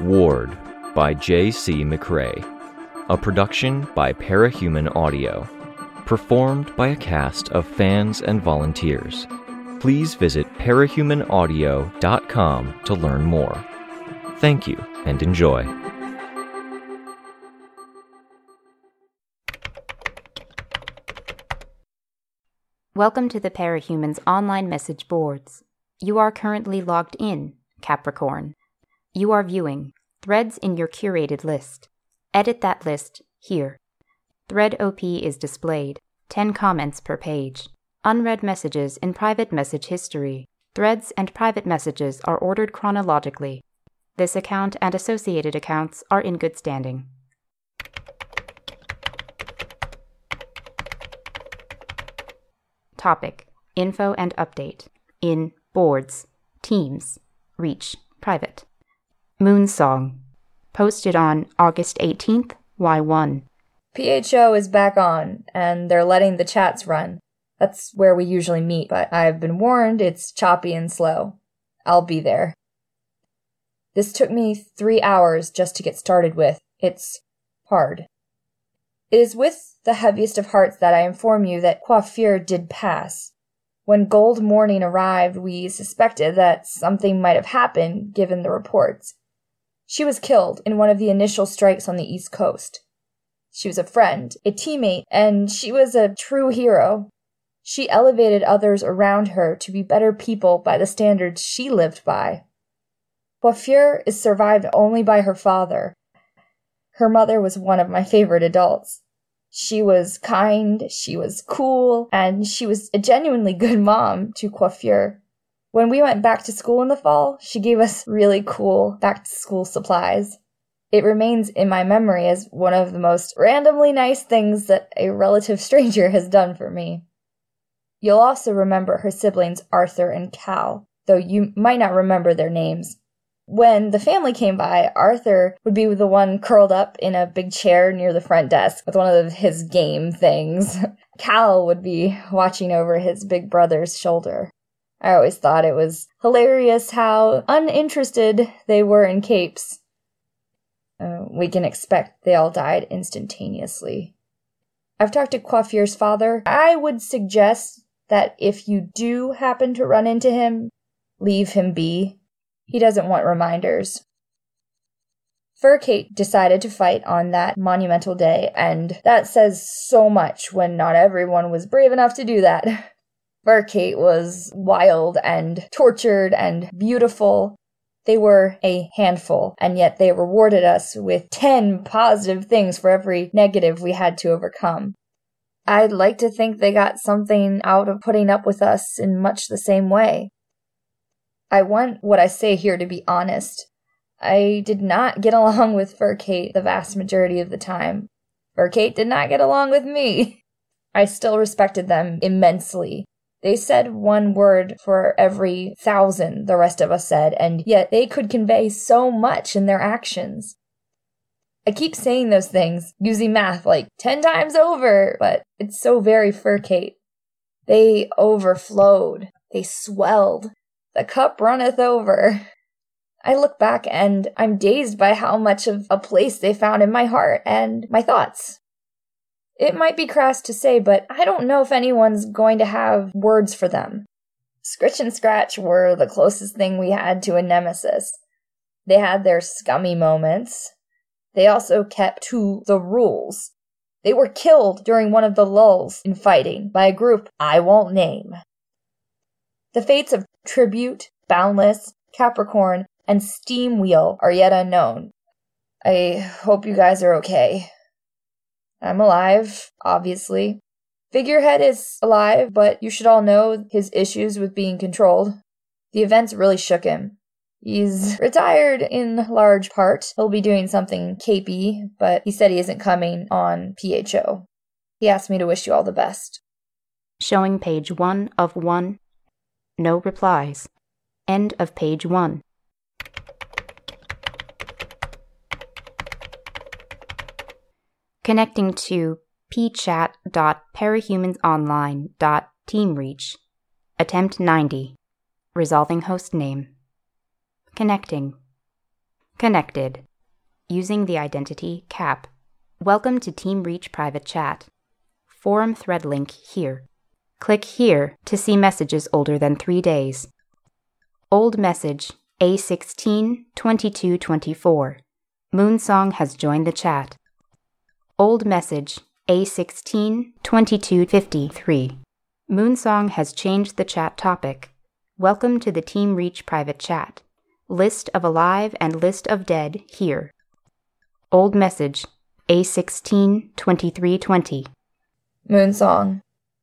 Ward by J.C. McCrae. A production by Parahuman Audio. Performed by a cast of fans and volunteers. Please visit parahumanaudio.com to learn more. Thank you and enjoy. Welcome to the Parahumans online message boards. You are currently logged in, Capricorn. You are viewing threads in your curated list. Edit that list here. Thread OP is displayed, 10 comments per page. Unread messages in private message history. Threads and private messages are ordered chronologically. This account and associated accounts are in good standing. Topic Info and update in boards, teams, reach, private. Moonsong, posted on August 18th, Y1. PHO is back on, and they're letting the chats run. That's where we usually meet, but I've been warned it's choppy and slow. I'll be there. This took me three hours just to get started with. It's hard. It is with the heaviest of hearts that I inform you that Coiffure did pass. When gold morning arrived, we suspected that something might have happened given the reports. She was killed in one of the initial strikes on the East Coast. She was a friend, a teammate, and she was a true hero. She elevated others around her to be better people by the standards she lived by. Coiffure is survived only by her father. Her mother was one of my favorite adults. She was kind, she was cool, and she was a genuinely good mom to Coiffure. When we went back to school in the fall, she gave us really cool back to school supplies. It remains in my memory as one of the most randomly nice things that a relative stranger has done for me. You'll also remember her siblings Arthur and Cal, though you might not remember their names. When the family came by, Arthur would be the one curled up in a big chair near the front desk with one of his game things. Cal would be watching over his big brother's shoulder. I always thought it was hilarious how uninterested they were in capes. Uh, we can expect they all died instantaneously. I've talked to Coiffure's father. I would suggest that if you do happen to run into him, leave him be. He doesn't want reminders. Furcate decided to fight on that monumental day, and that says so much when not everyone was brave enough to do that. Furcate was wild and tortured and beautiful. They were a handful, and yet they rewarded us with 10 positive things for every negative we had to overcome. I'd like to think they got something out of putting up with us in much the same way. I want what I say here to be honest. I did not get along with Furcate the vast majority of the time. Furcate did not get along with me. I still respected them immensely. They said one word for every thousand the rest of us said, and yet they could convey so much in their actions. I keep saying those things, using math like 10 times over, but it's so very Furcate. They overflowed. They swelled. The cup runneth over. I look back and I'm dazed by how much of a place they found in my heart and my thoughts. It might be crass to say, but I don't know if anyone's going to have words for them. Scritch and Scratch were the closest thing we had to a nemesis. They had their scummy moments. They also kept to the rules. They were killed during one of the lulls in fighting by a group I won't name. The fates of Tribute, Boundless, Capricorn, and Steam Wheel are yet unknown. I hope you guys are okay. I'm alive, obviously. Figurehead is alive, but you should all know his issues with being controlled. The events really shook him. He's retired in large part. He'll be doing something capey, but he said he isn't coming on PHO. He asked me to wish you all the best. Showing page 1 of 1 no replies. End of page 1. Connecting to pchat.parahumansonline.teamreach. Attempt 90. Resolving host name. Connecting. Connected. Using the identity CAP. Welcome to Team Reach Private Chat. Forum thread link here. Click here to see messages older than three days. Old message A16 2224. Moonsong has joined the chat. Old message A16 2253. Moonsong has changed the chat topic. Welcome to the Team Reach private chat. List of alive and list of dead here. Old message A16 2320. Moonsong.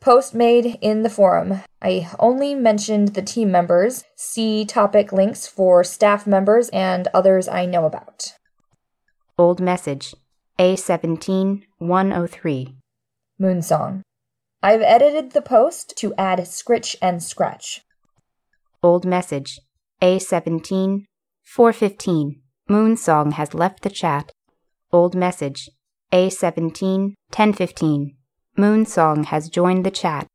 Post made in the forum. I only mentioned the team members. See topic links for staff members and others I know about. Old message A17 103. Moonsong. I've edited the post to add scritch and scratch. Old message A17 415. Moonsong has left the chat. Old message A17 1015. Moonsong has joined the chat.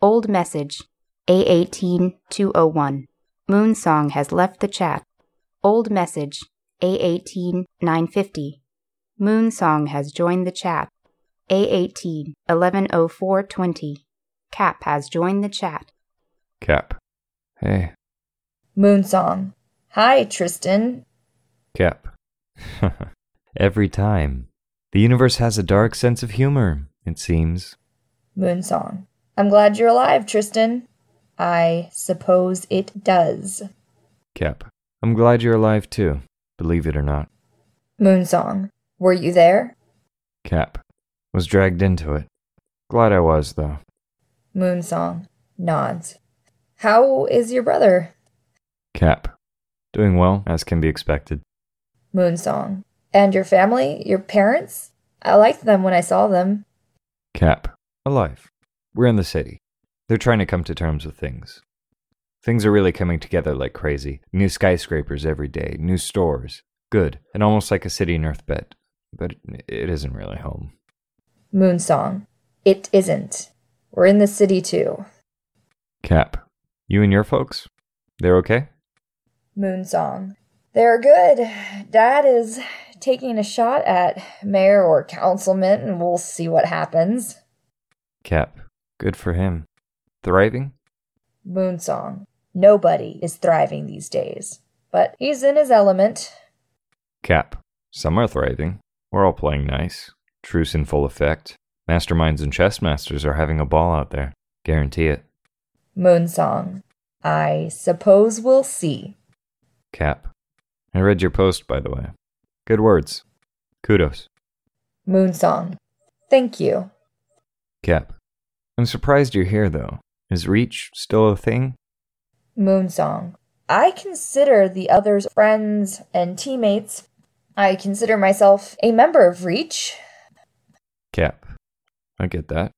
Old message A18 201. Moonsong has left the chat. Old message A18 950. Moonsong has joined the chat. A18 110420. Cap has joined the chat. Cap. Hey, Moonsong. Hi, Tristan. Cap. Every time. The universe has a dark sense of humor, it seems. Moonsong. I'm glad you're alive, Tristan. I suppose it does. Cap. I'm glad you're alive too, believe it or not. Moonsong. Were you there? Cap. Was dragged into it. Glad I was, though. Moonsong. Nods. How is your brother? Cap. Doing well, as can be expected. Moonsong. And your family? Your parents? I liked them when I saw them. Cap. Alive. We're in the city. They're trying to come to terms with things. Things are really coming together like crazy. New skyscrapers every day, new stores. Good, and almost like a city in Earth Bet. But it isn't really home. Moonsong. It isn't. We're in the city too. Cap. You and your folks? They're okay? Moonsong. They're good. Dad is taking a shot at mayor or councilman, and we'll see what happens. Cap. Good for him. Thriving? Moonsong. Nobody is thriving these days, but he's in his element. Cap. Some are thriving. We're all playing nice. Truce in full effect. Masterminds and chess masters are having a ball out there. Guarantee it. Moonsong. I suppose we'll see. Cap. I read your post, by the way. Good words. Kudos. Moonsong. Thank you. Cap. I'm surprised you're here, though. Is Reach still a thing? Moonsong. I consider the others friends and teammates. I consider myself a member of Reach. Cap. I get that.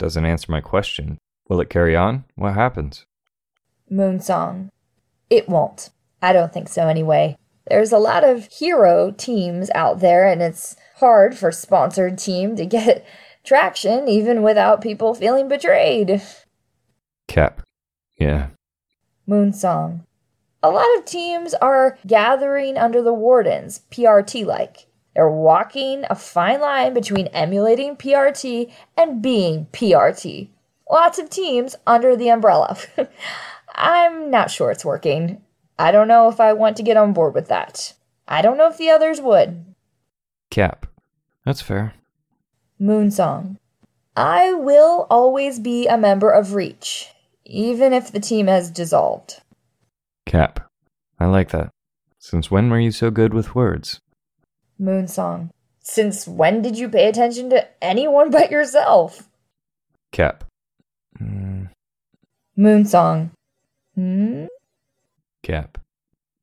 Doesn't answer my question. Will it carry on? What happens? Moonsong. It won't. I don't think so anyway. There's a lot of hero teams out there, and it's hard for sponsored team to get traction even without people feeling betrayed. Cap. Yeah. Moonsong. A lot of teams are gathering under the wardens, PRT like. They're walking a fine line between emulating PRT and being PRT. Lots of teams under the umbrella. I'm not sure it's working. I don't know if I want to get on board with that. I don't know if the others would. Cap. That's fair. Moonsong. I will always be a member of Reach, even if the team has dissolved. Cap. I like that. Since when were you so good with words? Moonsong. Since when did you pay attention to anyone but yourself? Cap. Mm, Moonsong. Hmm? Cap.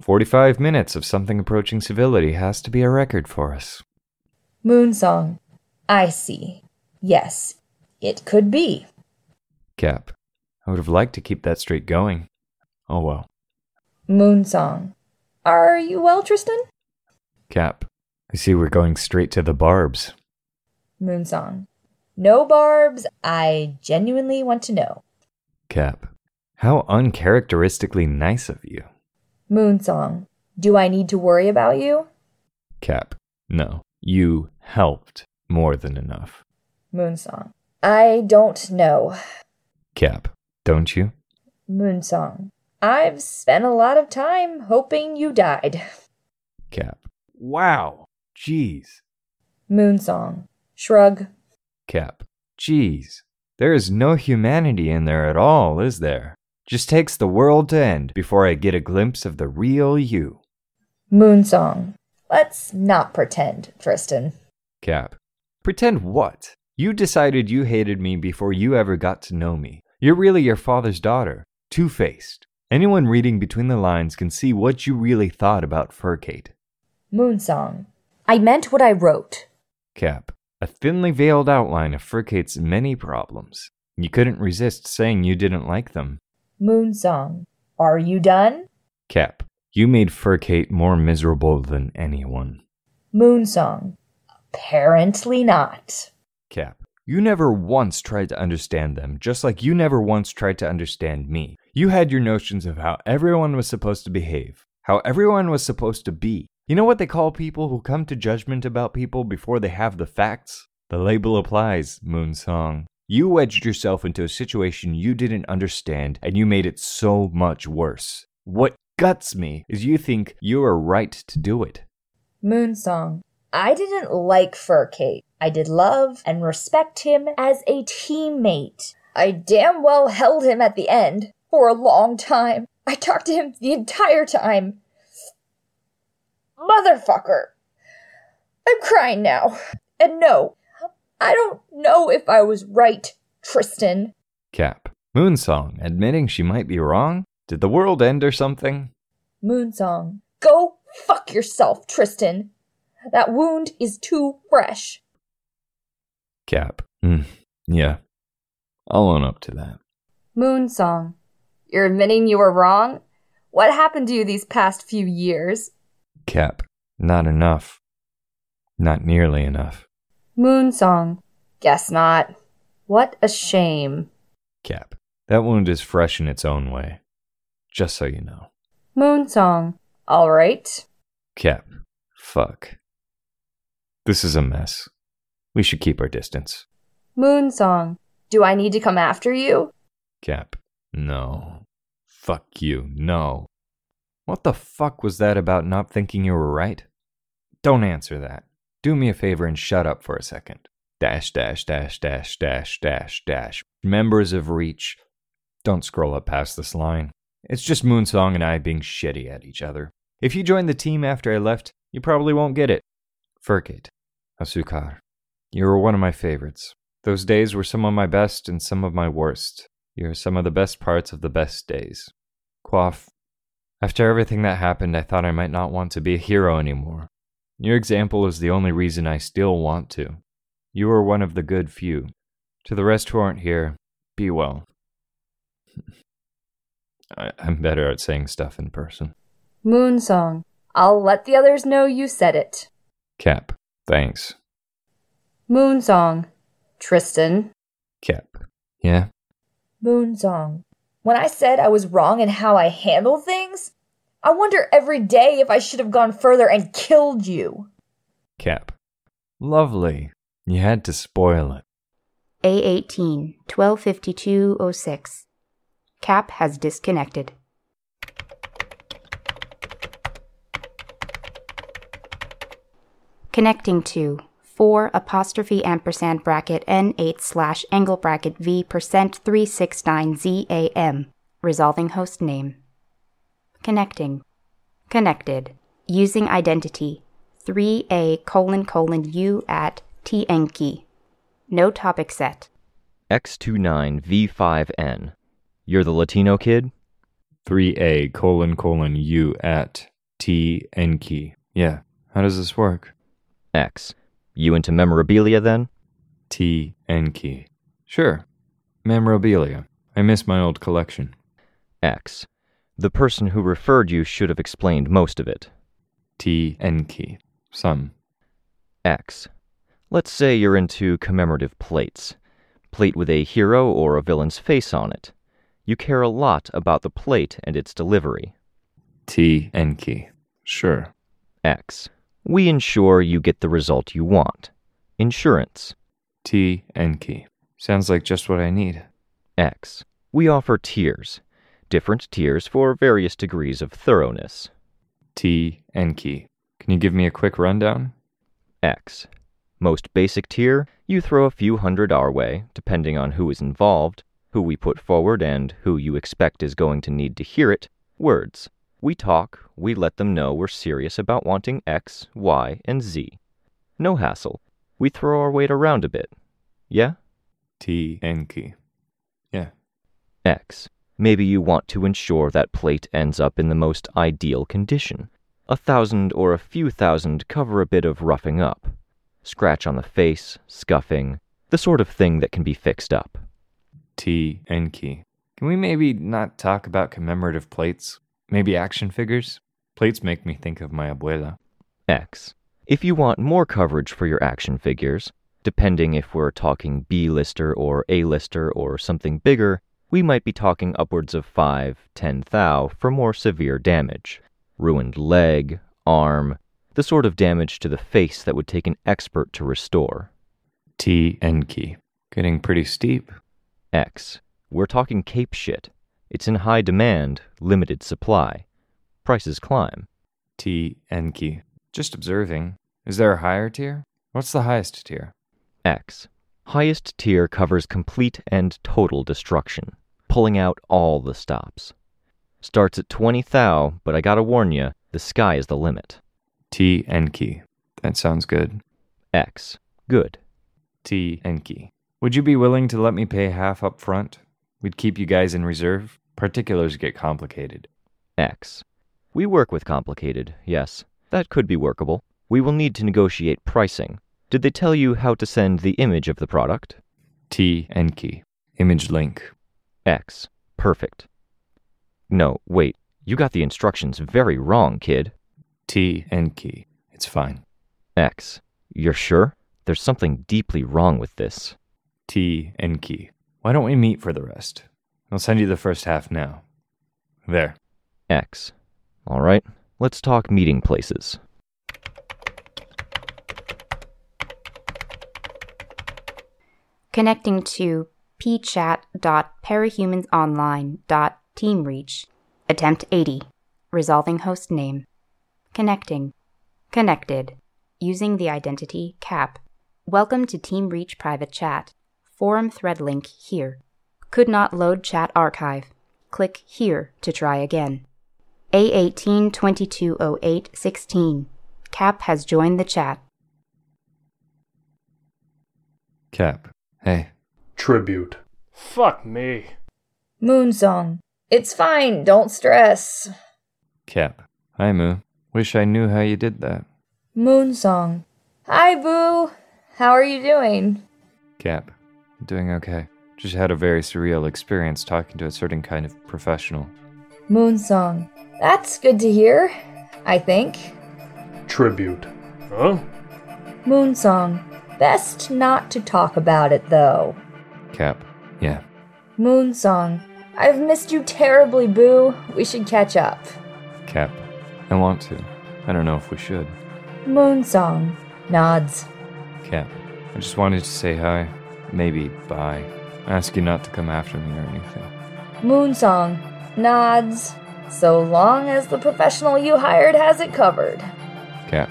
45 minutes of something approaching civility has to be a record for us. Moonsong. I see. Yes, it could be. Cap. I would have liked to keep that streak going. Oh well. Moonsong. Are you well, Tristan? Cap. I see we're going straight to the barbs. Moonsong. No barbs. I genuinely want to know. Cap. How uncharacteristically nice of you. Moonsong. Do I need to worry about you? Cap. No. You helped more than enough. Moonsong. I don't know. Cap. Don't you? Moonsong. I've spent a lot of time hoping you died. Cap. Wow. Jeez. Moonsong. Shrug. Cap. Jeez. There is no humanity in there at all, is there? Just takes the world to end before I get a glimpse of the real you. Moonsong. Let's not pretend, Tristan. Cap. Pretend what? You decided you hated me before you ever got to know me. You're really your father's daughter, two faced. Anyone reading between the lines can see what you really thought about Furcate. Moonsong. I meant what I wrote. Cap. A thinly veiled outline of Furcate's many problems. You couldn't resist saying you didn't like them. Moonsong. Are you done? Cap. You made Furcate more miserable than anyone. Moonsong. Apparently not. Cap. You never once tried to understand them, just like you never once tried to understand me. You had your notions of how everyone was supposed to behave, how everyone was supposed to be. You know what they call people who come to judgment about people before they have the facts? The label applies, Moonsong. You wedged yourself into a situation you didn't understand, and you made it so much worse. What guts me is you think you are right to do it. Moonsong. I didn't like Furcate. I did love and respect him as a teammate. I damn well held him at the end for a long time. I talked to him the entire time. Motherfucker. I'm crying now. And no, I don't know if I was right, Tristan. Cap. Moonsong, admitting she might be wrong? Did the world end or something? Moonsong. Go fuck yourself, Tristan. That wound is too fresh. Cap. Mm, yeah. I'll own up to that. Moonsong. You're admitting you were wrong? What happened to you these past few years? Cap. Not enough. Not nearly enough. Moonsong. Guess not. What a shame. Cap. That wound is fresh in its own way. Just so you know. Moonsong. All right. Cap. Fuck. This is a mess. We should keep our distance. Moonsong. Do I need to come after you? Cap. No. Fuck you. No. What the fuck was that about not thinking you were right? Don't answer that. Do me a favor and shut up for a second. Dash, dash, dash, dash, dash, dash, dash. Members of Reach. Don't scroll up past this line. It's just Moonsong and I being shitty at each other. If you joined the team after I left, you probably won't get it. Furcate. Asukar. You were one of my favorites. Those days were some of my best and some of my worst. You're some of the best parts of the best days. Quaff. After everything that happened, I thought I might not want to be a hero anymore. Your example is the only reason I still want to. You are one of the good few. To the rest who aren't here, be well. I, am better at saying stuff in person. Moonsong. I'll let the others know you said it. Cap. Thanks. Moonsong. Tristan. Cap. Yeah? Moonsong. When I said I was wrong in how I handle things, I wonder every day if I should have gone further and killed you. Cap. Lovely. You had to spoil it. A18, 125206. Cap has disconnected. Connecting to 4 apostrophe ampersand bracket N8 slash angle bracket V percent 369 ZAM. Resolving host name. Connecting. Connected. Using identity 3A colon colon U at TNkey. No topic set. X29V5N. You're the Latino kid? 3A colon colon U at TNkey. Yeah. How does this work? X. You into memorabilia then? TNkey. Sure. Memorabilia. I miss my old collection. X. The person who referred you should have explained most of it. TNkey. Some. X. Let's say you're into commemorative plates. Plate with a hero or a villain's face on it. You care a lot about the plate and its delivery. TNkey. Sure. X. We ensure you get the result you want. Insurance. T and key. Sounds like just what I need. X. We offer tiers. Different tiers for various degrees of thoroughness. T and key. Can you give me a quick rundown? X. Most basic tier, you throw a few hundred our way, depending on who is involved, who we put forward, and who you expect is going to need to hear it. Words. We talk, we let them know we're serious about wanting X, Y, and Z. No hassle. We throw our weight around a bit. Yeah? T and. Yeah. X. Maybe you want to ensure that plate ends up in the most ideal condition. A thousand or a few thousand cover a bit of roughing up. Scratch on the face, scuffing, the sort of thing that can be fixed up. T key. Can we maybe not talk about commemorative plates? Maybe action figures? Plates make me think of my abuela. X. If you want more coverage for your action figures, depending if we're talking B-lister or A-lister or something bigger, we might be talking upwards of 5, 10 thou for more severe damage. Ruined leg, arm, the sort of damage to the face that would take an expert to restore. T and key. Getting pretty steep. X. We're talking cape shit. It's in high demand, limited supply. Prices climb. T key. Just observing. Is there a higher tier? What's the highest tier? X. Highest tier covers complete and total destruction, pulling out all the stops. Starts at 20 thou, but I gotta warn you, the sky is the limit. T key. That sounds good. X. Good. T key. Would you be willing to let me pay half up front? We'd keep you guys in reserve. Particulars get complicated. X. We work with complicated, yes. That could be workable. We will need to negotiate pricing. Did they tell you how to send the image of the product? T and key. Image link. X. Perfect. No, wait. You got the instructions very wrong, kid. T and key. It's fine. X. You're sure? There's something deeply wrong with this. T and key. Why don't we meet for the rest? I'll send you the first half now. There. X. All right, let's talk meeting places. Connecting to pchat.parahumansonline.teamreach. Attempt 80. Resolving host name. Connecting. Connected. Using the identity CAP. Welcome to Team Reach private chat. Forum thread link here. Could not load chat archive. Click here to try again. A18220816. Cap has joined the chat. Cap. Hey. Tribute. Fuck me. Moonsong. It's fine, don't stress. Cap. Hi, Moo. Wish I knew how you did that. Moonsong. Hi, Boo. How are you doing? Cap. Doing okay. Just had a very surreal experience talking to a certain kind of professional. Moonsong. That's good to hear, I think. Tribute. Huh? Moonsong. Best not to talk about it, though. Cap. Yeah. Moonsong. I've missed you terribly, Boo. We should catch up. Cap. I want to. I don't know if we should. Moonsong. Nods. Cap. I just wanted to say hi. Maybe bye. Ask you not to come after me or anything. Moonsong. Nods. So long as the professional you hired has it covered. Cap.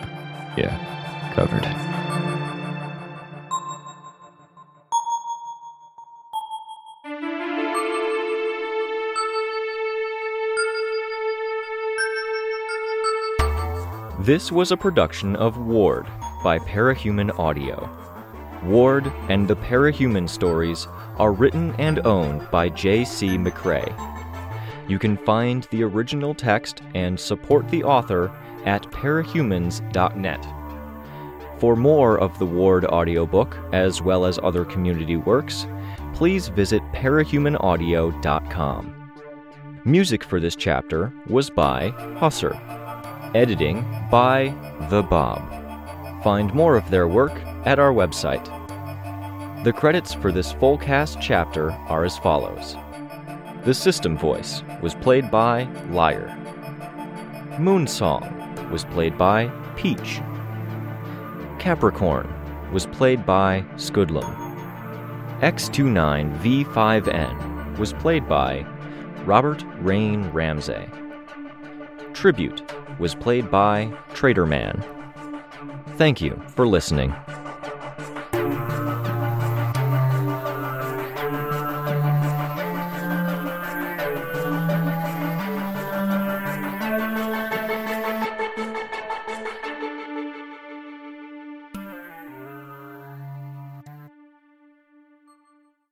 Yeah. Covered. This was a production of Ward by Parahuman Audio. Ward and the Parahuman stories are written and owned by J.C. McCrae. You can find the original text and support the author at parahumans.net. For more of the Ward audiobook, as well as other community works, please visit parahumanaudio.com. Music for this chapter was by Husser. Editing by The Bob. Find more of their work at our website. The credits for this full cast chapter are as follows The system voice was played by Liar. Moonsong was played by Peach. Capricorn was played by Scudlum. X29V5N was played by Robert Rain Ramsey. Tribute was played by Trader Man. Thank you for listening.